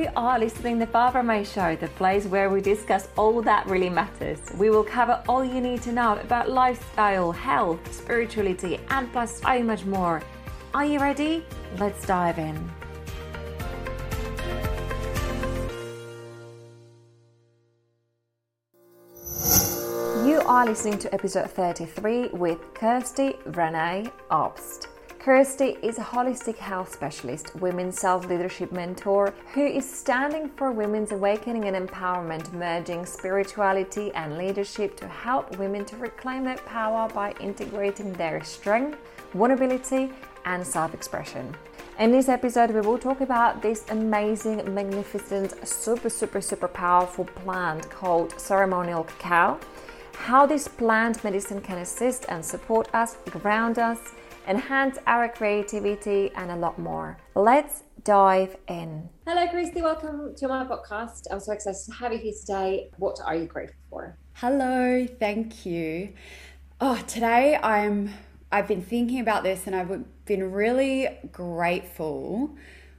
You are listening to the Barbra May Show, the place where we discuss all that really matters. We will cover all you need to know about lifestyle, health, spirituality, and plus so much more. Are you ready? Let's dive in. You are listening to episode 33 with Kristy Renae Obst. Kristy is a holistic health specialist, women's self leadership mentor who is standing for women's awakening and empowerment, merging spirituality and leadership to help women to reclaim their power by integrating their strength, vulnerability, and self expression. In this episode, we will talk about this amazing, magnificent, super, super, super powerful plant called ceremonial cacao, how this plant medicine can assist and support us, ground us enhance our creativity, and a lot more. Let's dive in. Hello, Kristy. Welcome to my podcast. I'm so excited to have you here today. What are you grateful for? Hello, thank you. Oh, today I'm I've been thinking about this and I've been really grateful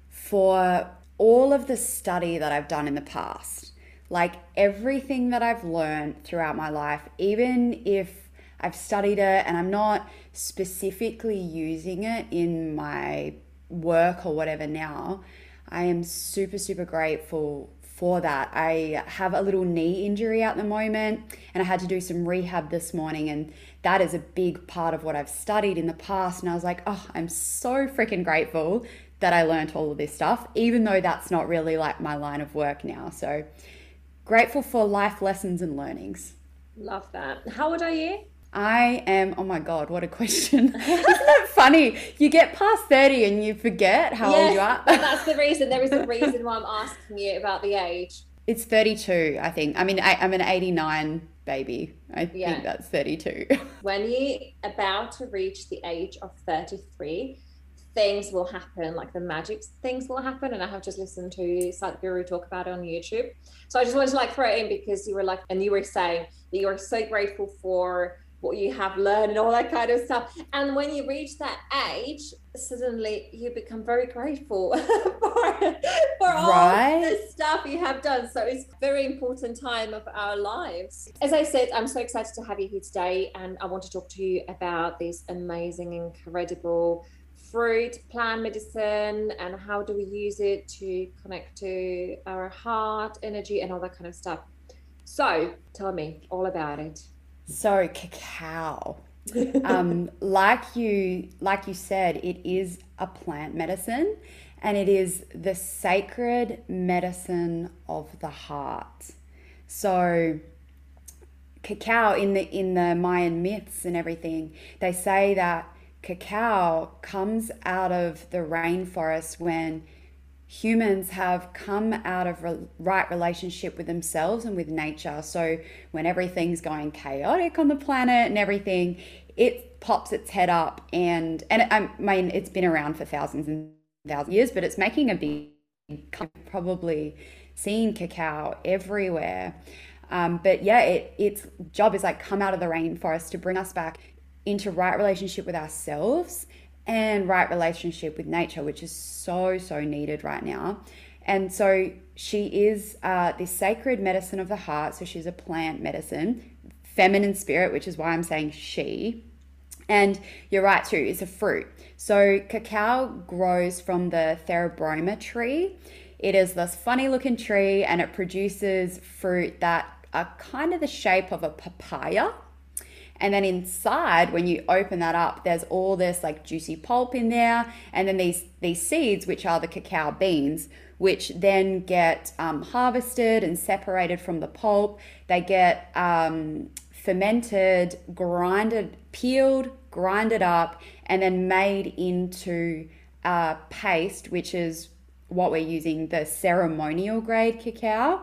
for all of the study that I've done in the past. Like everything that I've learned throughout my life, even if I've studied it and I'm not specifically using it in my work or whatever now. I am super, super grateful for that. I have a little knee injury at the moment and I had to do some rehab this morning, and that is a big part of what I've studied in the past. And I was like, oh, I'm so freaking grateful that I learned all of this stuff, even though that's not really like my line of work now. So grateful for life lessons and learnings. Love that. How old are you? I am, oh my God, what a question. Isn't that funny? You get past 30 and you forget how yes, old you are. that's the reason. There is a reason why I'm asking you about the age. It's 32, I think. I mean, I, am an 89 baby. I yeah. think that's 32. when you're about to reach the age of 33, things will happen, like the magic things will happen. And I have just listened to Sadhguru talk about it on YouTube. So I just wanted to like throw it in because you were like, and you were saying that you are so grateful for what you have learned and all that kind of stuff. And when you reach that age, suddenly you become very grateful for, for right. all the stuff you have done. So it's a very important time of our lives. As I said, I'm so excited to have you here today, and I want to talk to you about this amazing, incredible fruit, plant medicine, and how do we use it to connect to our heart, energy, and all that kind of stuff. So tell me all about it. So cacao. um, like you like you said, it is a plant medicine and it is the sacred medicine of the heart. So cacao in the in the Mayan myths and everything, they say that cacao comes out of the rainforest when humans have come out of re- right relationship with themselves and with nature. So when everything's going chaotic on the planet and everything, it pops its head up and and I mean it's been around for thousands and thousands of years, but it's making a big probably seen cacao everywhere. Um, but yeah, it, its job is like come out of the rainforest to bring us back into right relationship with ourselves and right relationship with nature, which is so, so needed right now. And so she is uh, this sacred medicine of the heart. So she's a plant medicine, feminine spirit, which is why I'm saying she. And you're right too, it's a fruit. So cacao grows from the theobroma tree. It is this funny looking tree and it produces fruit that are kind of the shape of a papaya. And then inside, when you open that up, there's all this like juicy pulp in there. And then these, these seeds, which are the cacao beans, which then get um, harvested and separated from the pulp. They get um, fermented, grinded, peeled, grinded up, and then made into a paste, which is what we're using the ceremonial grade cacao.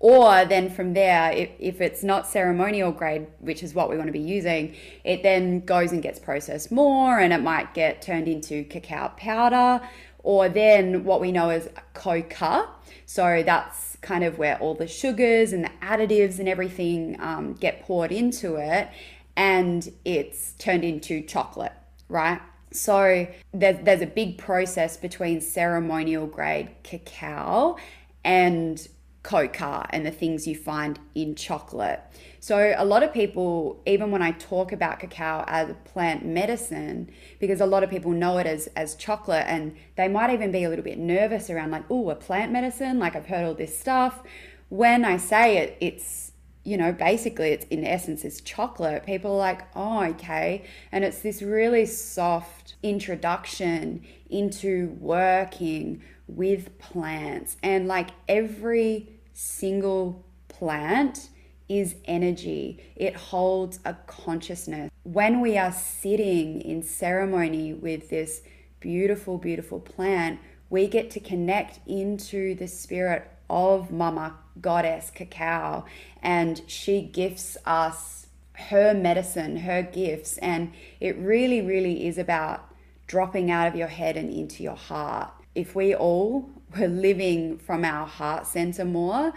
Or then from there, if, if it's not ceremonial grade, which is what we want to be using, it then goes and gets processed more and it might get turned into cacao powder or then what we know as cocoa. So that's kind of where all the sugars and the additives and everything um, get poured into it and it's turned into chocolate, right? So there's, there's a big process between ceremonial grade cacao and cocoa and the things you find in chocolate. So, a lot of people, even when I talk about cacao as a plant medicine, because a lot of people know it as, as chocolate and they might even be a little bit nervous around, like, oh, a plant medicine, like I've heard all this stuff. When I say it, it's, you know, basically, it's in essence, it's chocolate. People are like, oh, okay. And it's this really soft introduction into working with plants. And like every single plant is energy, it holds a consciousness. When we are sitting in ceremony with this beautiful, beautiful plant, we get to connect into the spirit of Mama Goddess Cacao, and she gifts us her medicine, her gifts, and it really, really is about dropping out of your head and into your heart. If we all were living from our heart center more,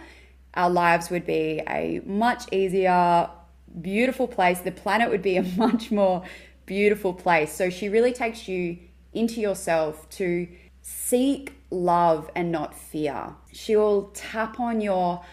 our lives would be a much easier, beautiful place. The planet would be a much more beautiful place. So she really takes you into yourself to seek love and not fear. She will tap on your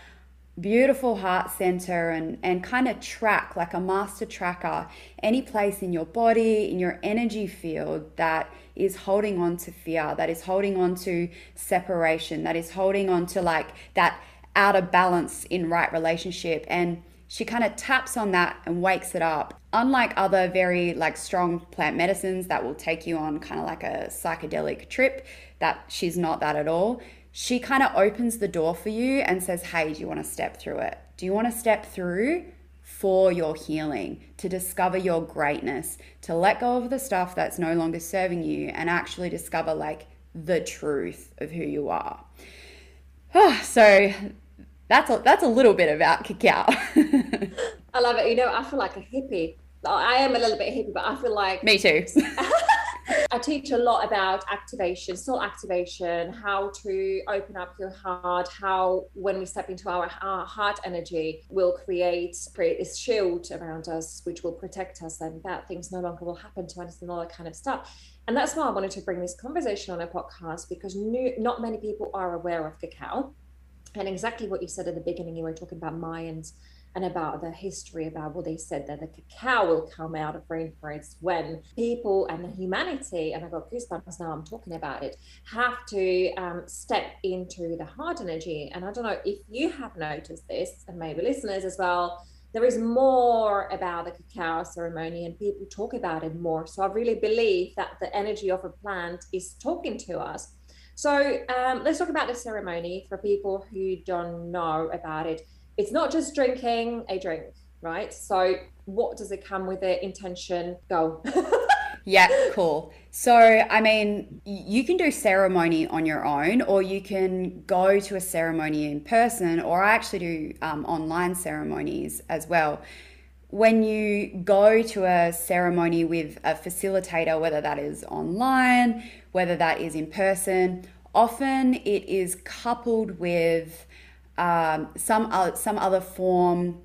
beautiful heart center and, and kind of track like a master tracker any place in your body, in your energy field that is holding on to fear, that is holding on to separation, that is holding on to like that out of balance in right relationship. And she kind of taps on that and wakes it up. Unlike other very like strong plant medicines that will take you on kind of like a psychedelic trip that she's not that at all she kind of opens the door for you and says hey do you want to step through it? Do you want to step through for your healing to discover your greatness to let go of the stuff that's no longer serving you and actually discover like the truth of who you are so that's a, that's a little bit about cacao. I love it. You know, I feel like a hippie. I am a little bit hippie, but I feel like me too. I teach a lot about activation, soul activation, how to open up your heart, how when we step into our, heart energy, will create create this shield around us, which will protect us, and bad things no longer will happen to us, and all that kind of stuff. And that's why I wanted to bring this conversation on a podcast because new, not many people are aware of cacao. And exactly what you said at the beginning, you were talking about Mayans and about the history about what they said that the cacao will come out of rainforests when people and the humanity, and I got goosebumps now I'm talking about it, have to um, step into the hard energy. And I don't know if you have noticed this, and maybe listeners as well there is more about the cacao ceremony and people talk about it more. So I really believe that the energy of a plant is talking to us. So um, let's talk about the ceremony for people who don't know about it. It's not just drinking a drink, right? So what does it come with the intention? Go. Yeah, cool. So, I mean, you can do ceremony on your own, or you can go to a ceremony in person, or I actually do um, online ceremonies as well. When you go to a ceremony with a facilitator, whether that is online, whether that is in person, often it is coupled with um, some, uh, some other form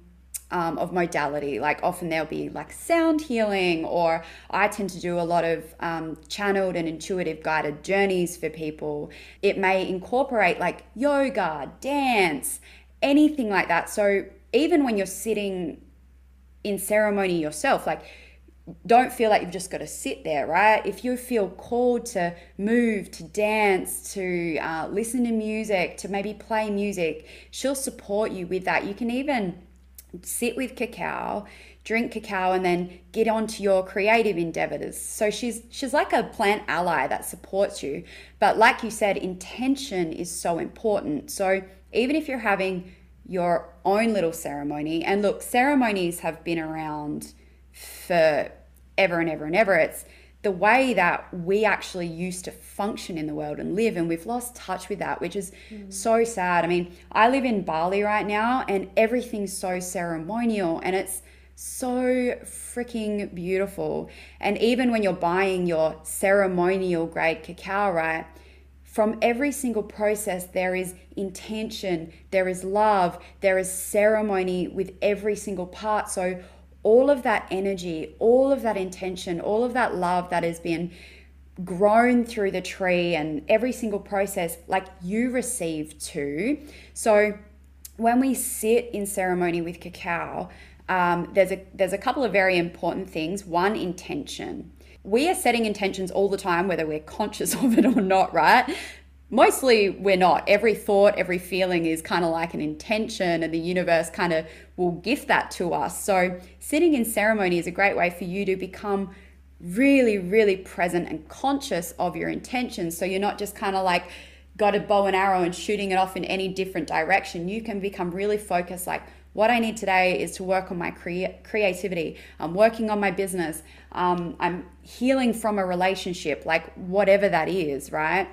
um, of modality. Like often there'll be like sound healing, or I tend to do a lot of um, channeled and intuitive guided journeys for people. It may incorporate like yoga, dance, anything like that. So even when you're sitting in ceremony yourself, like don't feel like you've just got to sit there, right? If you feel called to move, to dance, to uh, listen to music, to maybe play music, she'll support you with that. You can even sit with cacao, drink cacao, and then get on to your creative endeavors. So she's she's like a plant ally that supports you. But like you said, intention is so important. So even if you're having your own little ceremony, and look, ceremonies have been around for ever and ever and ever. It's the way that we actually used to function in the world and live and we've lost touch with that which is mm. so sad i mean i live in bali right now and everything's so ceremonial and it's so freaking beautiful and even when you're buying your ceremonial grade cacao right from every single process there is intention there is love there is ceremony with every single part so all of that energy, all of that intention, all of that love that has been grown through the tree and every single process, like you receive too. So when we sit in ceremony with cacao, um, there's a there's a couple of very important things. One, intention. We are setting intentions all the time, whether we're conscious of it or not, right? Mostly we're not. Every thought, every feeling is kind of like an intention, and the universe kind of will gift that to us. So, sitting in ceremony is a great way for you to become really, really present and conscious of your intentions. So, you're not just kind of like got a bow and arrow and shooting it off in any different direction. You can become really focused, like, what I need today is to work on my crea- creativity. I'm working on my business. Um, I'm healing from a relationship, like whatever that is, right?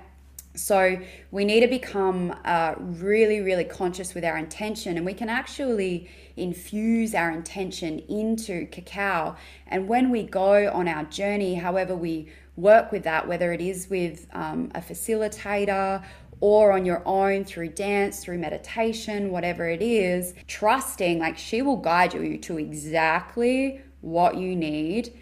So we need to become uh, really, really conscious with our intention, and we can actually infuse our intention into cacao. And when we go on our journey, however we work with that, whether it is with um, a facilitator or on your own through dance, through meditation, whatever it is, trusting like she will guide you to exactly what you need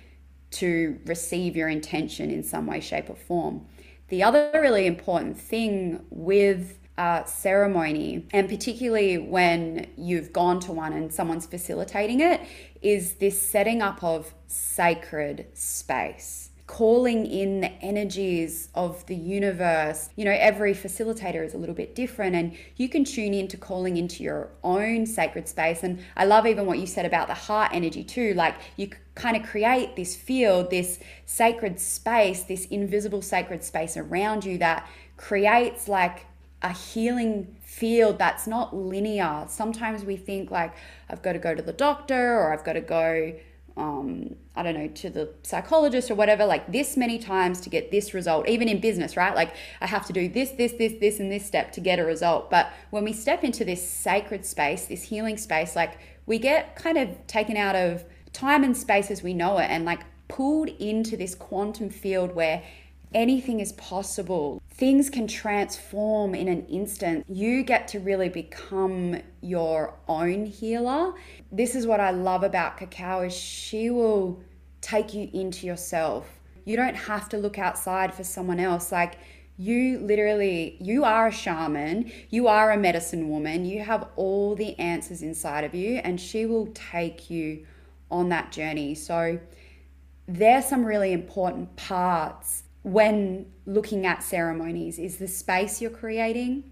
to receive your intention in some way, shape, or form. The other really important thing with uh, ceremony, and particularly when you've gone to one and someone's facilitating it, is this setting up of sacred space calling in the energies of the universe. You know, every facilitator is a little bit different, and you can tune into calling into your own sacred space. And I love even what you said about the heart energy, too. Like, you kind of create this field, this sacred space, this invisible sacred space around you that creates like a healing field that's not linear. Sometimes we think like I've got to go to the doctor or I've got to go um, I don't know, to the psychologist or whatever, like this many times to get this result, even in business, right? Like I have to do this, this, this, this, and this step to get a result. But when we step into this sacred space, this healing space, like we get kind of taken out of time and space as we know it and like pulled into this quantum field where anything is possible. Things can transform in an instant. You get to really become your own healer. This is what I love about cacao is she will take you into yourself. You don't have to look outside for someone else. Like you literally you are a shaman, you are a medicine woman. You have all the answers inside of you and she will take you on that journey. So there's some really important parts when looking at ceremonies is the space you're creating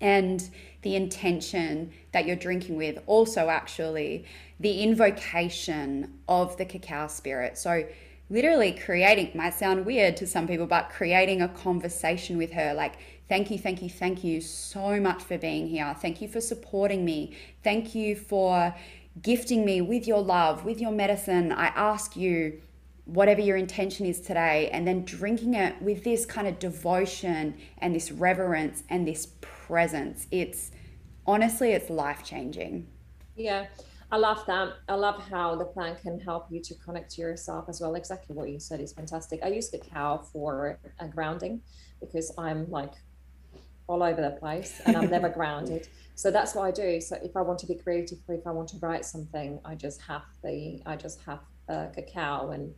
and the intention that you're drinking with. Also, actually, the invocation of the cacao spirit. So, literally creating might sound weird to some people, but creating a conversation with her like, thank you, thank you, thank you so much for being here. Thank you for supporting me. Thank you for gifting me with your love, with your medicine. I ask you whatever your intention is today, and then drinking it with this kind of devotion and this reverence and this presence. It's honestly, it's life changing. Yeah. I love that. I love how the plant can help you to connect to yourself as well. Exactly what you said is fantastic. I use the cacao for a grounding because I'm like all over the place and I'm never grounded. So that's what I do. So if I want to be creative, if I want to write something, I just have the I just have uh, cacao and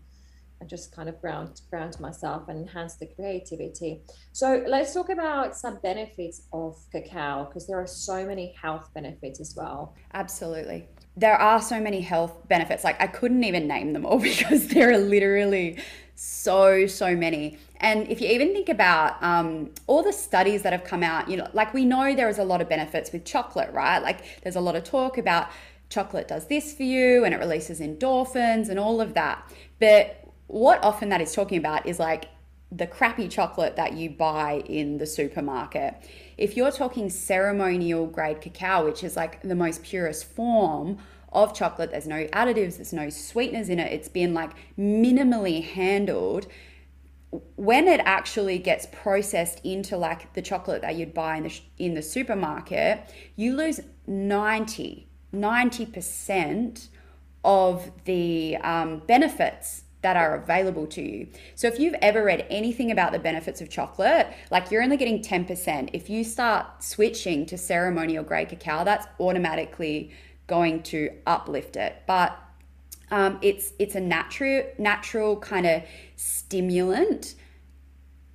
I just kind of ground ground myself and enhance the creativity. So let's talk about some benefits of cacao because there are so many health benefits as well. Absolutely. There are so many health benefits. Like I couldn't even name them all because there are literally so so many. And if you even think about um, all the studies that have come out, you know, like we know there is a lot of benefits with chocolate, right? Like there's a lot of talk about chocolate does this for you and it releases endorphins and all of that. But what often that is talking about is like the crappy chocolate that you buy in the supermarket. If you're talking ceremonial grade cacao, which is like the most purest form of chocolate, there's no additives, there's no sweeteners in it, it's been like minimally handled. When it actually gets processed into like the chocolate that you'd buy in the, in the supermarket, you lose 90, 90% of the um, benefits that are available to you. So if you've ever read anything about the benefits of chocolate, like you're only getting 10%. If you start switching to ceremonial grade cacao, that's automatically going to uplift it. But Um, it's it's a natural natural kind of stimulant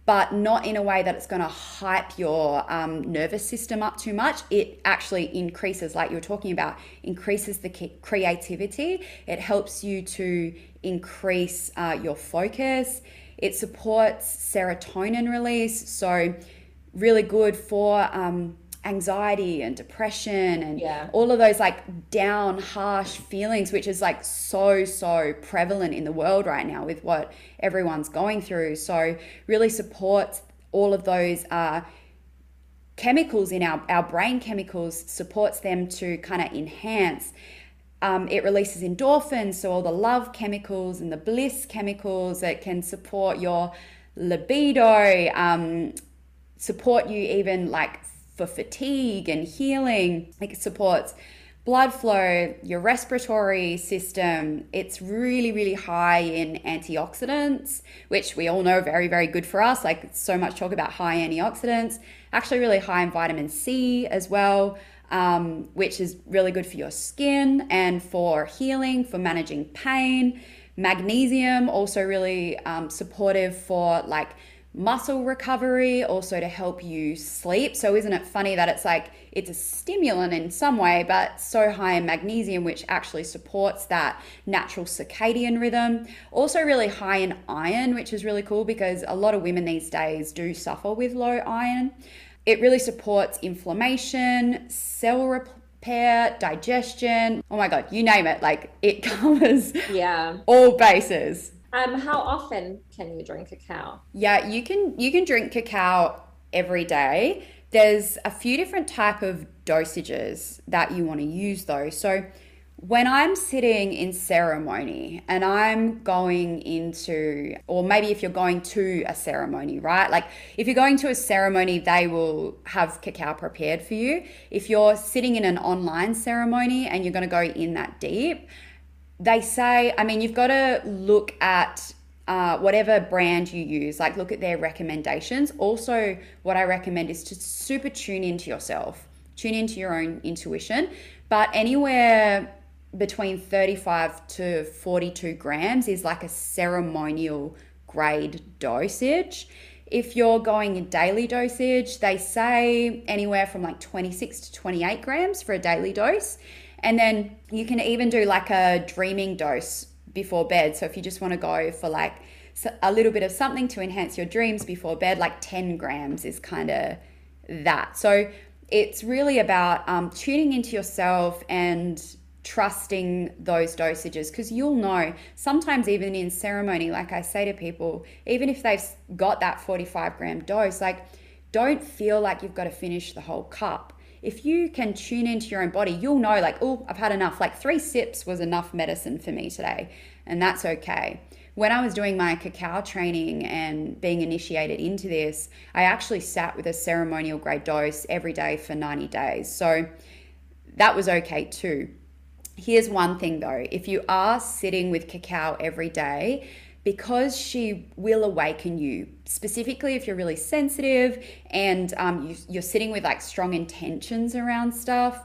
but not in a way that it's going to hype your um, nervous system up too much. It actually increases, like you were talking about, increases the creativity. It helps you to increase uh, your focus. It supports serotonin release, so really good for um, anxiety and depression and yeah. all of those like down harsh feelings which is like so so prevalent in the world right now with what everyone's going through so really supports all of those uh, chemicals in our, our brain chemicals supports them to kind of enhance um, it releases endorphins so all the love chemicals and the bliss chemicals that can support your libido um, support you even like for fatigue and healing. Like It supports blood flow, your respiratory system. It's really, really high in antioxidants, which we all know very, very good for us. Like so much talk about high antioxidants. Actually, really high in vitamin C as well. Um, which is really good for your skin and for healing, for managing pain. Magnesium, also really um, supportive for like muscle recovery, also to help you sleep. So, isn't it funny that it's like it's a stimulant in some way, but so high in magnesium, which actually supports that natural circadian rhythm. Also, really high in iron, which is really cool because a lot of women these days do suffer with low iron. It really supports inflammation, cell repair, digestion. Oh my God, you name it. Like it covers yeah. all bases. Um, how often can you drink cacao? Yeah, you can you can drink cacao every day. There's a few different type of dosages that you want to use though. So when I'm sitting in ceremony and I'm going into, or maybe if you're going to a ceremony, right? Like if you're going to a ceremony, they will have cacao prepared for you. If you're sitting in an online ceremony and you're going to go in that deep, they say, I mean, you've got to look at uh, whatever brand you use, like look at their recommendations. Also, what I recommend is to super tune into yourself, tune into your own intuition. But anywhere between 35 to 42 grams is like a ceremonial grade dosage. If you're going a daily dosage, they say anywhere from like 26 to 28 grams for a daily dose. And then you can even do like a dreaming dose before bed. So if you just want to go for like a little bit of something to enhance your dreams before bed, like 10 grams is kind of that. So it's really about um, tuning into yourself and trusting those dosages because you'll know sometimes even in ceremony like i say to people even if they've got that 45 gram dose like don't feel like you've got to finish the whole cup if you can tune into your own body, you'll know, like, oh, I've had enough. Like, three sips was enough medicine for me today, and that's okay. When I was doing my cacao training and being initiated into this, I actually sat with a ceremonial grade dose every day for 90 days. So that was okay too. Here's one thing though if you are sitting with cacao every day, because she will awaken you, specifically if you're really sensitive and um, you, are sitting with like strong intentions around stuff,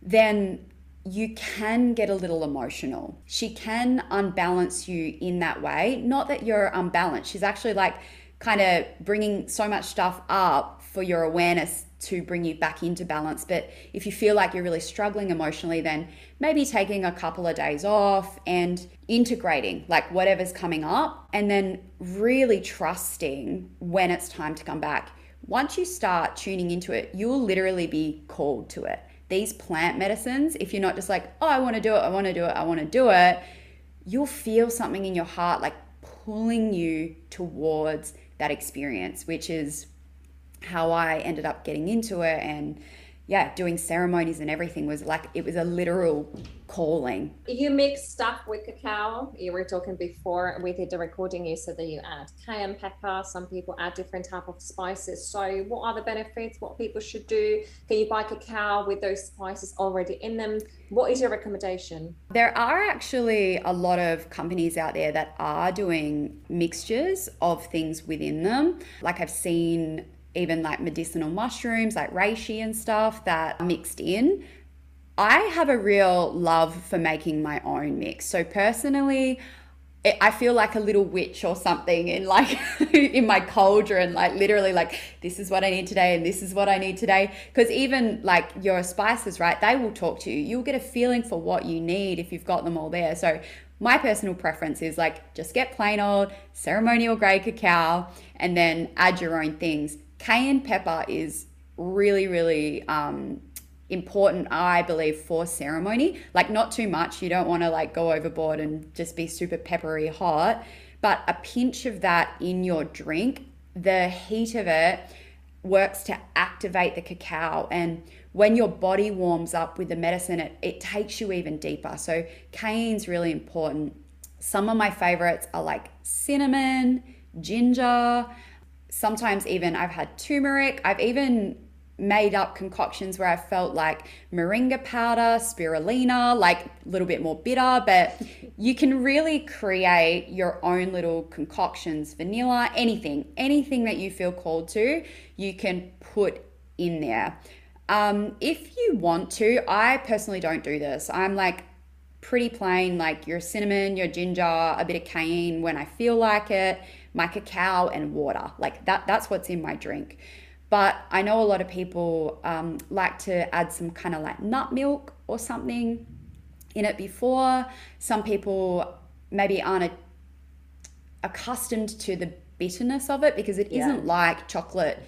then you can get a little emotional. She can unbalance you in that way. Not that you're unbalanced, she's actually like kind of bringing so much stuff up for your awareness to bring you back into balance. But if you feel like you're really struggling emotionally, then maybe taking a couple of days off and integrating like whatever's coming up and then really trusting when it's time to come back. Once you start tuning into it, you'll literally be called to it. These plant medicines, if you're not just like, oh, I want to do it, I want to do it, I want to do it, you'll feel something in your heart like pulling you towards that experience, which is how I ended up getting into it and yeah, doing ceremonies and everything was like it was a literal calling. You mix stuff with cacao. You were talking before we did the recording. You said that you add cayenne pepper. Some people add different type of spices. So, what are the benefits? What people should do? Can you buy cacao with those spices already in them? What is your recommendation? There are actually a lot of companies out there that are doing mixtures of things within them. Like I've seen even like medicinal mushrooms like reishi and stuff that mixed in I have a real love for making my own mix. So personally, I feel like a little witch or something in like in my cauldron, like literally like this is what I need today and this is what I need today. Because even like your spices, right? They will talk to you. You'll get a feeling for what you need if you've got them all there. So my personal preference is like just get plain old ceremonial grade cacao and then add your own things. Cayenne pepper is really, really um, important, I believe, for ceremony. Like, not too much. You don't want to like go overboard and just be super peppery hot, but a pinch of that in your drink, the heat of it works to activate the cacao. And when your body warms up with the medicine, it, it takes you even deeper. So, cayenne's really important. Some of my favorites are like cinnamon, ginger, sometimes even I've had turmeric. I've even made up concoctions where I felt like moringa powder, spirulina, like a little bit more bitter, but you can really create your own little concoctions, vanilla, anything, anything that you feel called to, you can put in there. Um, if you want to, I personally don't do this. I'm like pretty plain, like your cinnamon, your ginger, a bit of cayenne when I feel like it, my cacao and water. Like that, that's what's in my drink. But I know a lot of people um, like to add some kind of like nut milk or something in it before. Some people maybe aren't a, accustomed to the bitterness of it because it yeah. not like chocolate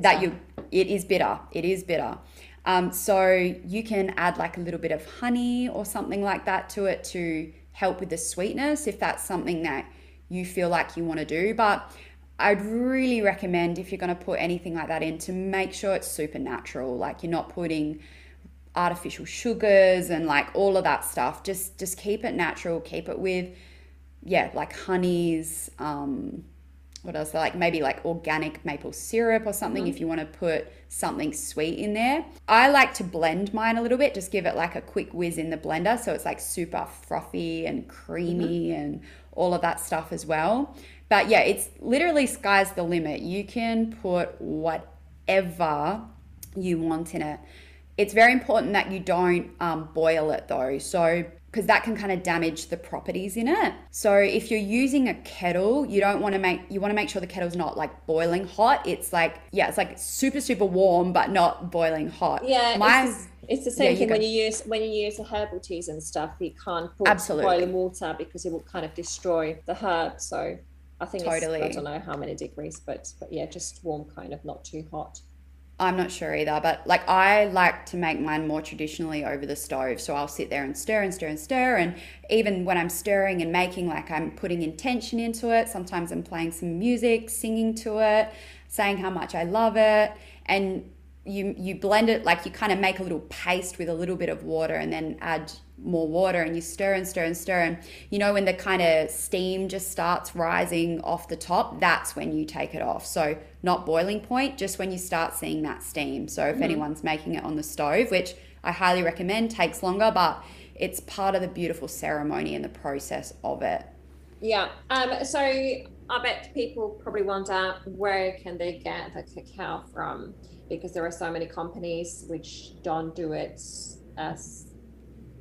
that you it is bitter. It is bitter. Um, so you can add like a little bit of honey or something like that to it to help with the sweetness if that's something that you feel like you want to do. But I'd really recommend if you're going to put anything like that in to make sure it's super natural. Like you're not putting artificial sugars and like all of that stuff. Just just keep it natural. Keep it with yeah, like honeys. Um, what else? Like maybe like organic maple syrup or something mm-hmm. if you want to put something sweet in there. I like to blend mine a little bit, just give it like a quick whiz in the blender so it's like super frothy and creamy mm-hmm. and all of that stuff as well. But yeah, it's literally sky's the limit. You can put whatever you want in it. It's very important that you don't um, boil it though. So, because that can kind of damage the properties in it. So, if you're using a kettle, you don't want to make you want to make sure the kettle's not like boiling hot. It's like yeah, it's like super super warm, but not boiling hot. Yeah, My, it's, the, it's the same yeah, thing when you use when you use the herbal teas and stuff. You can't put Absolutely. boiling water because it will kind of destroy the herb. So I think totally. I don't know how many degrees, but but yeah, just warm, kind of, not too hot. I'm not sure either, but like I like to make mine more traditionally over the stove. So I'll sit there and stir and stir and stir. And even when I'm stirring and making, like I'm putting intention into it. Sometimes I'm playing some music, singing to it, saying how much I love it. And you you blend it like you kind of make a little paste with a little bit of water and then add more water and you stir and stir and stir. And you know when the kind of steam just starts rising off the top that's when you take it off. So not boiling point just when you start seeing that steam. So if mm-hmm. anyone's making it on the stove which i highly recommend takes longer but it's part of the beautiful ceremony and the process of it. Yeah um so i bet people probably wonder where can they get the cacao from? Because there are so many companies which don't do it as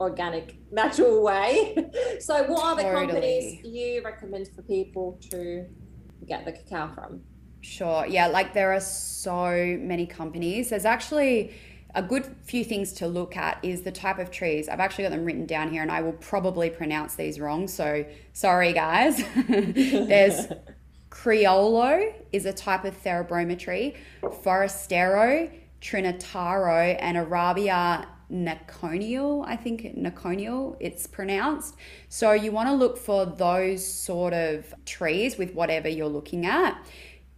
organic natural way so what are the totally. companies you recommend for people to get the cacao from sure yeah like there are so many companies there's actually a good few things to look at is the type of trees. I've actually got them written down here and I will probably pronounce these wrong. So sorry, guys. There's Criollo is a type of theobroma tree, Forastero, Trinitaro, and Arabia Naconial, I think Naconial it's pronounced. So you want to look for those sort of trees with whatever you're looking at.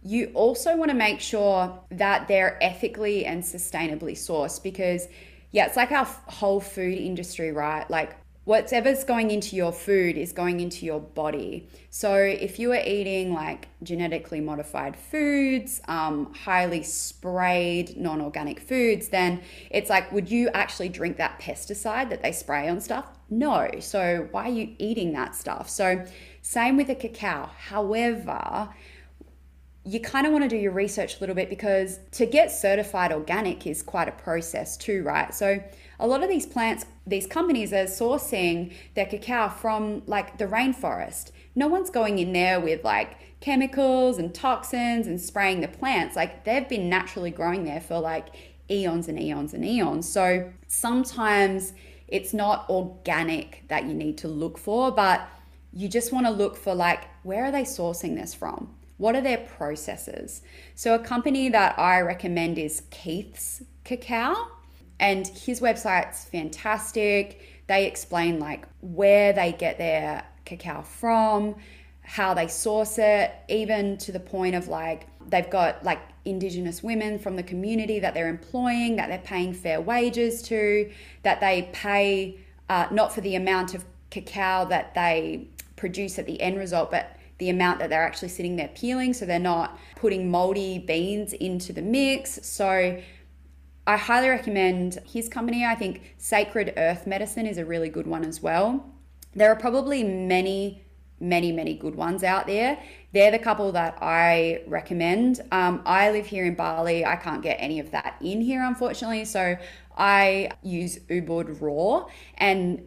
You also want to make sure that they're ethically and sustainably sourced because yeah, it's like our whole food industry, right? Like whatever's going into your food is going into your body. So if you are eating like genetically modified foods, um, highly sprayed non organic foods, then it's like, would you actually drink that pesticide that they spray on stuff? No. So why are you eating that stuff? So, same with the cacao. However, you kind of want to do your research a little bit because to get certified organic is quite a process too, right? So a lot of these plants, these companies are sourcing their cacao from like the rainforest. No one's going in there with like chemicals and toxins and spraying the plants. Like they've been naturally growing there for like eons and eons and eons. So sometimes it's not organic that you need to look for, but you just want to look for like where are they sourcing this from? What are their processes? So a company that I recommend is Keith's Cacao and his website's fantastic. They explain like where they get their cacao from, how they source it, even to the point of like they've got like indigenous women from the community that they're employing, that they're paying fair wages to, that they pay uh, not for the amount of cacao that they produce at the end result, but the amount that they're actually sitting there peeling. So they're not putting moldy beans into the mix. So I highly recommend his company. I think Sacred Earth Medicine is a really good one as well. There are probably many many, many good ones out there. They're the couple that I recommend. Um, I live here in Bali. I can't get any of that in here, unfortunately. So I use Ubud Raw and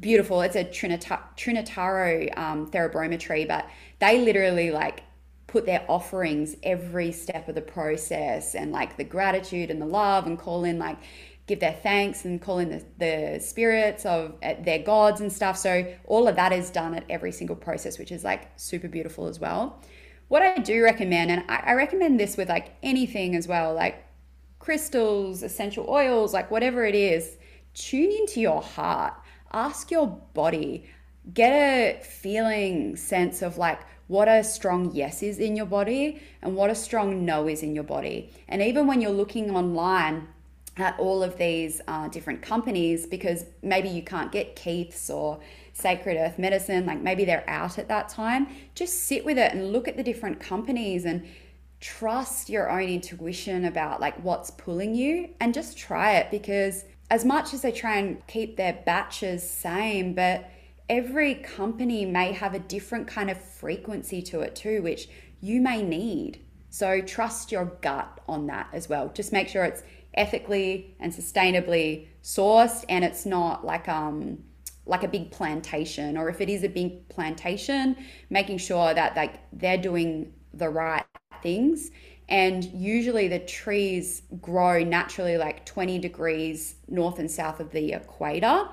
beautiful. It's a Trinita- Trinitaro um, theobroma tree, but they literally like put their offerings every step of the process and like the gratitude and the love and call in like give their thanks and call in the, the spirits of uh, their gods and stuff. So all of that is done at every single process, which is like super beautiful as well. What I do recommend, and I, I recommend this with like anything as well, like crystals, essential oils, like whatever it is, tune into your heart. Ask your body, get a feeling sense of like what a strong yes is in your body and what a strong no is in your body. And even when you're looking online, at all of these uh, different companies because maybe you can't get Keith's or Sacred Earth Medicine, like maybe they're out at that time. Just sit with it and look at the different companies and trust your own intuition about like what's pulling you and just try it because as much as they try and keep their batches same, but every company may have a different kind of frequency to it too, which you may need. So trust your gut on that as well. Just make sure it's ethically and sustainably sourced and it's not like um like a big plantation or if it is a big plantation making sure that like they're doing the right things and usually the trees grow naturally like 20 degrees north and south of the equator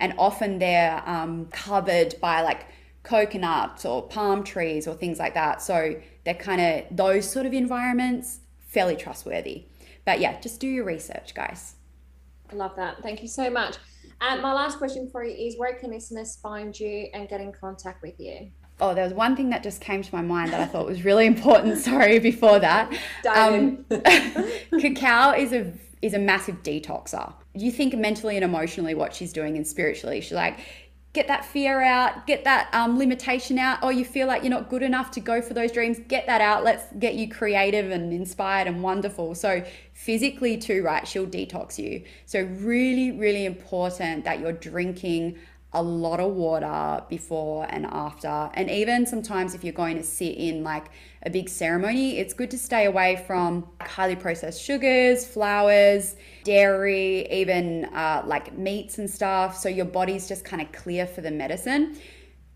and often they're um, covered by like coconuts or palm trees or things like that so they're kind of those sort of environments fairly trustworthy but yeah, just do your research, guys. I love that. Thank you so much. And my last question for you is where can listeners find you and get in contact with you? Oh, there was one thing that just came to my mind that I thought was really important. Sorry, before that, um, cacao is a is a massive detoxer. You think mentally and emotionally what she's doing and spiritually. She's like, get that fear out, get that um, limitation out, or you feel like you're not good enough to go for those dreams, get that out. Let's get you creative and inspired and wonderful. So, physically, too, right? She'll detox you. So, really, really important that you're drinking a lot of water before and after. And even sometimes if you're going to sit in like a big ceremony, it's good to stay away from highly processed sugars, flours, dairy, even uh, like meats and stuff. So your body's just kind of clear for the medicine.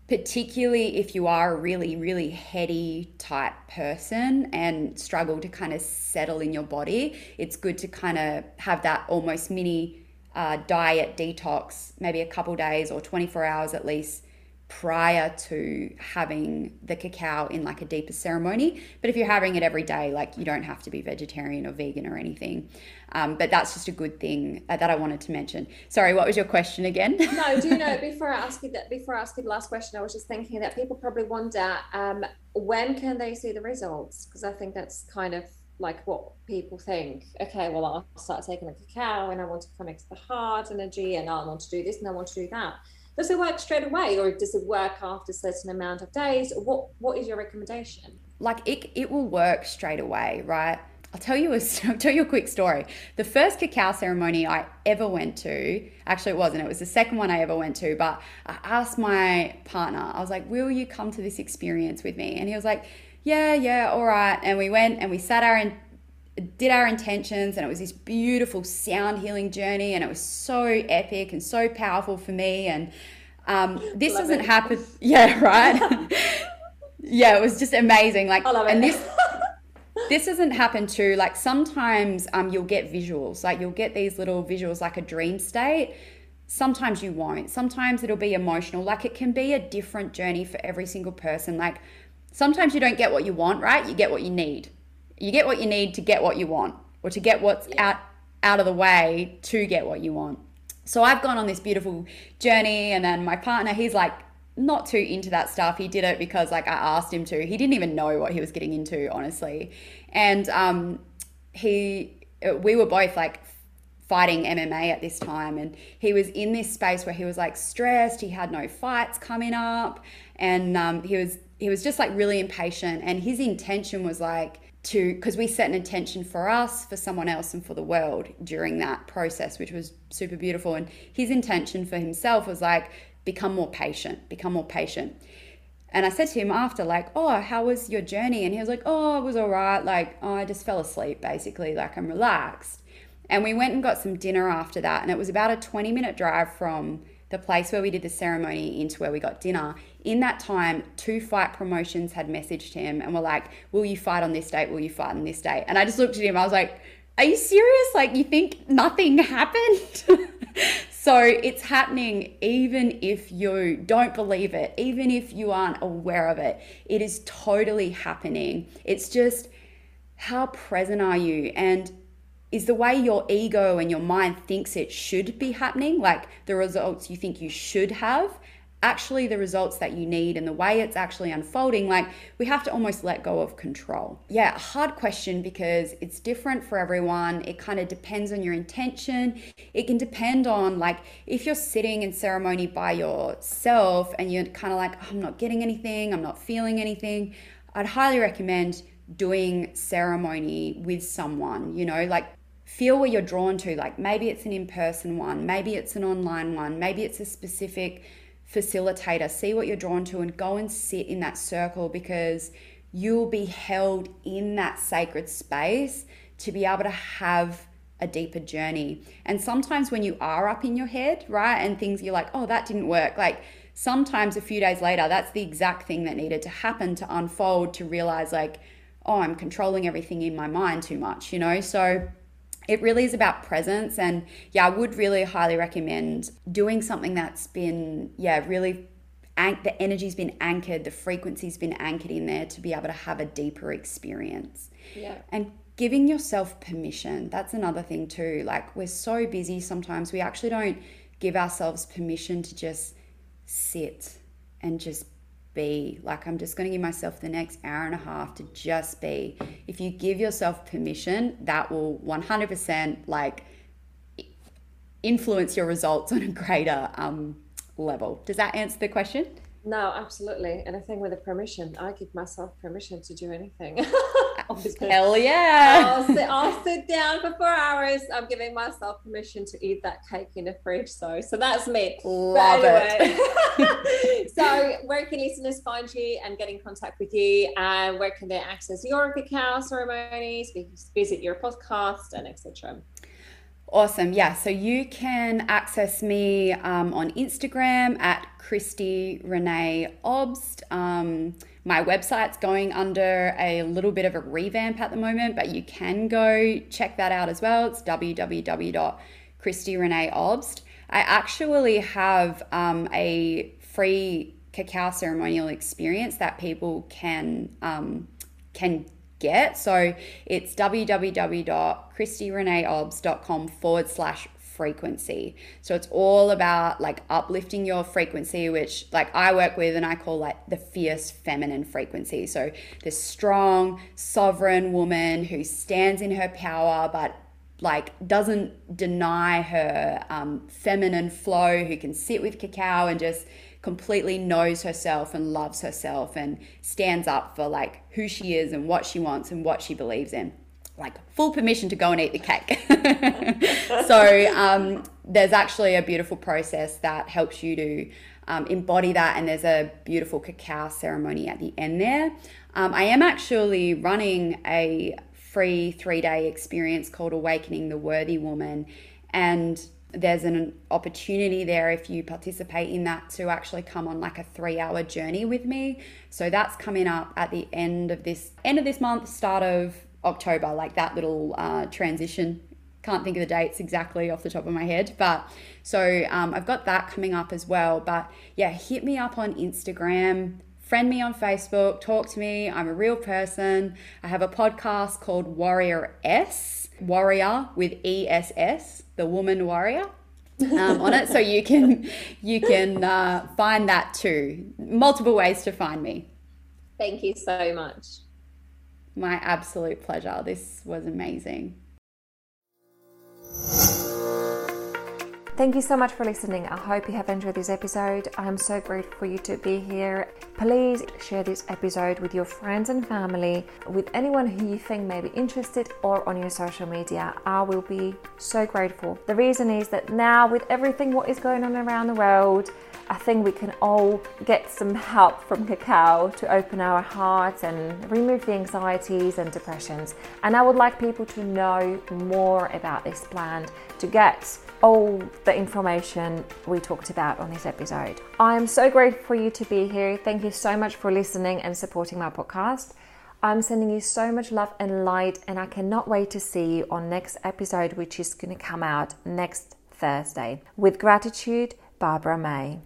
Particularly if you are a really, really heady type person and struggle to kind of settle in your body, it's good to kind of have that almost mini uh, diet detox, maybe a couple days or 24 hours at least prior to having the cacao in like a deeper ceremony. But if you're having it every day, like you don't have to be vegetarian or vegan or anything. Um, but that's just a good thing uh, that I wanted to mention. Sorry, what was your question again? no, do you know before I ask you that before I ask you the last question, I was just thinking that people probably wonder um, when can they see the results? Because I think that's kind of like what people think okay well i'll start taking a cacao and i want to connect to the heart energy and i want to do this and i want to do that does it work straight away or does it work after a certain amount of days what what is your recommendation like it, it will work straight away right I'll tell you a I'll tell you a quick story. The first cacao ceremony I ever went to, actually it wasn't. It was the second one I ever went to. But I asked my partner. I was like, "Will you come to this experience with me?" And he was like, yeah, yeah, all right. And we went and we sat our and did our intentions and it was this beautiful sound healing journey and it was so epic and so powerful for me. And um, this Love doesn't it. happen yeah right? Yeah it was just amazing. Like and this this doesn't happen too. Like sometimes um, you'll get visuals. Like you'll get these little visuals like a dream state. Sometimes you won't. Sometimes it'll be emotional. Like it can be a different journey for every single person. Like sometimes you don't get what you want right? You get what you need. You get what you need to get what you want or to get what's out out of the way to get what you want. So i've gone on this beautiful journey and then my partner he's like not too into that stuff. He did it because like i asked him to. He didn't even know what he was getting into honestly. And um he we were both like fighting MMA at this time. And he was in this space where he was like stressed. He had no fights coming up, and um, he was he was just like really impatient. And his intention was like to because we set an intention for us, for someone else, and for the world during that process, which was super beautiful. And his intention for himself was like, become more patient, become more patient. And I said to him after, like, oh, how was your journey? And he was like, oh, it was all right. Like, oh, I just fell asleep, basically. Like, I'm relaxed. And we went and got some dinner after that. And it was about a 20 minute drive from the place where we did the ceremony into where we got dinner. In that time, two fight promotions had messaged him and were like, Will you fight on this date? Will you fight on this date? And I just looked at him, I was like, Are you serious? Like, you think nothing happened? so it's happening even if you don't believe it, even if you aren't aware of it. It is totally happening. It's just, how present are you? And is the way your ego and your mind thinks it should be happening, like the results you think you should have, actually the results that you need and the way it's actually unfolding. Like we have to almost let go of control. Yeah, hard question because it's different for everyone. It kind of depends on your intention. It can depend on like if you're sitting in ceremony by yourself and you're kind of like, oh, I'm not getting anything, I'm not feeling anything. I'd highly recommend doing ceremony with someone, you know, like feel where you're drawn to. Like maybe it's an in person one, maybe it's an online one, maybe it's a specific facilitator. See what you're drawn to and go and sit in that circle because you'll be held in that sacred space to be able to have a deeper journey. And sometimes when you are up in your head, right, and things you're like, oh, that didn't work, like sometimes a few days later, that's the exact thing that needed to happen to unfold to realize, like, oh, I'm controlling everything in my mind too much, you know? So, it really is about presence and yeah i would really highly recommend doing something that's been yeah really the energy's been anchored the frequency's been anchored in there to be able to have a deeper experience. Yeah. And giving yourself permission that's another thing too like we're so busy sometimes we actually don't give ourselves permission to just sit and just be. Like, I'm just going to give myself the next hour and a half to just be. If you give yourself permission, that will 100% like influence your results on a greater um, level. Does that answer the question? No, absolutely. And I think with the permission, I give myself permission to do anything. Hell yeah. I'll sit, I'll sit down for four hours. I'm giving myself permission to eat that cake in the fridge. So, so that's me. Love anyway. it. so, where can listeners find you and get in contact with you? And where can they access your cacao ceremonies, visit your podcast, and etc. Awesome. Yeah. So you can access me um, on Instagram at Kristy Renae Obst. Um, my website's going under a little bit of a revamp at the moment, but you can go check that out as well. It's www.kristyrenaeobst. I actually have um, a free cacao ceremonial experience that people can um, can get. So it's www.kristyrenaeobst.com forward slash frequency. So it's all about like uplifting your frequency, which like I work with and I call like the fierce feminine frequency. So this strong, sovereign woman who stands in her power, but like doesn't deny her um, feminine flow, who can sit with cacao and just completely knows herself and loves herself and stands up for like who she is and what she wants and what she believes in like full permission to go and eat the cake. so um, there's actually a beautiful process that helps you to um, embody that, and there's a beautiful cacao ceremony at the end there. Um, I am actually running a free three day experience called Awakening the Worthy Woman. And there's an opportunity there if you participate in that to actually come on like a three hour journey with me. So that's coming up at the end of this end of this month, start of October, like that little uh, transition. Can't think of the dates exactly off the top of my head, but so um, I've got that coming up as well. But yeah, hit me up on Instagram, friend me on Facebook, talk to me. I'm a real person. I have a podcast called Warrioress, Warrior with ESS, the Woman Warrior. um, on it, so you can you can uh, find that too. Multiple ways to find me. Thank you so much. My absolute pleasure. This was amazing. Thank you so much for listening. I hope you have enjoyed this episode. I am so grateful for you to be here. Please share this episode with your friends and family, with anyone who you think may be interested, or on your social media. I will be so grateful. The reason is that now, with everything what is going on around the world, I think we can all get some help from cacao to open our hearts and remove the anxieties and depressions. And I would like people to know more about this plant to get all the information we talked about on this episode. I am so grateful for you to be here. Thank you so much for listening and supporting my podcast. I'm sending you so much love and light, and I cannot wait to see you on next episode, which is going to come out next Thursday. With gratitude, Barbra May.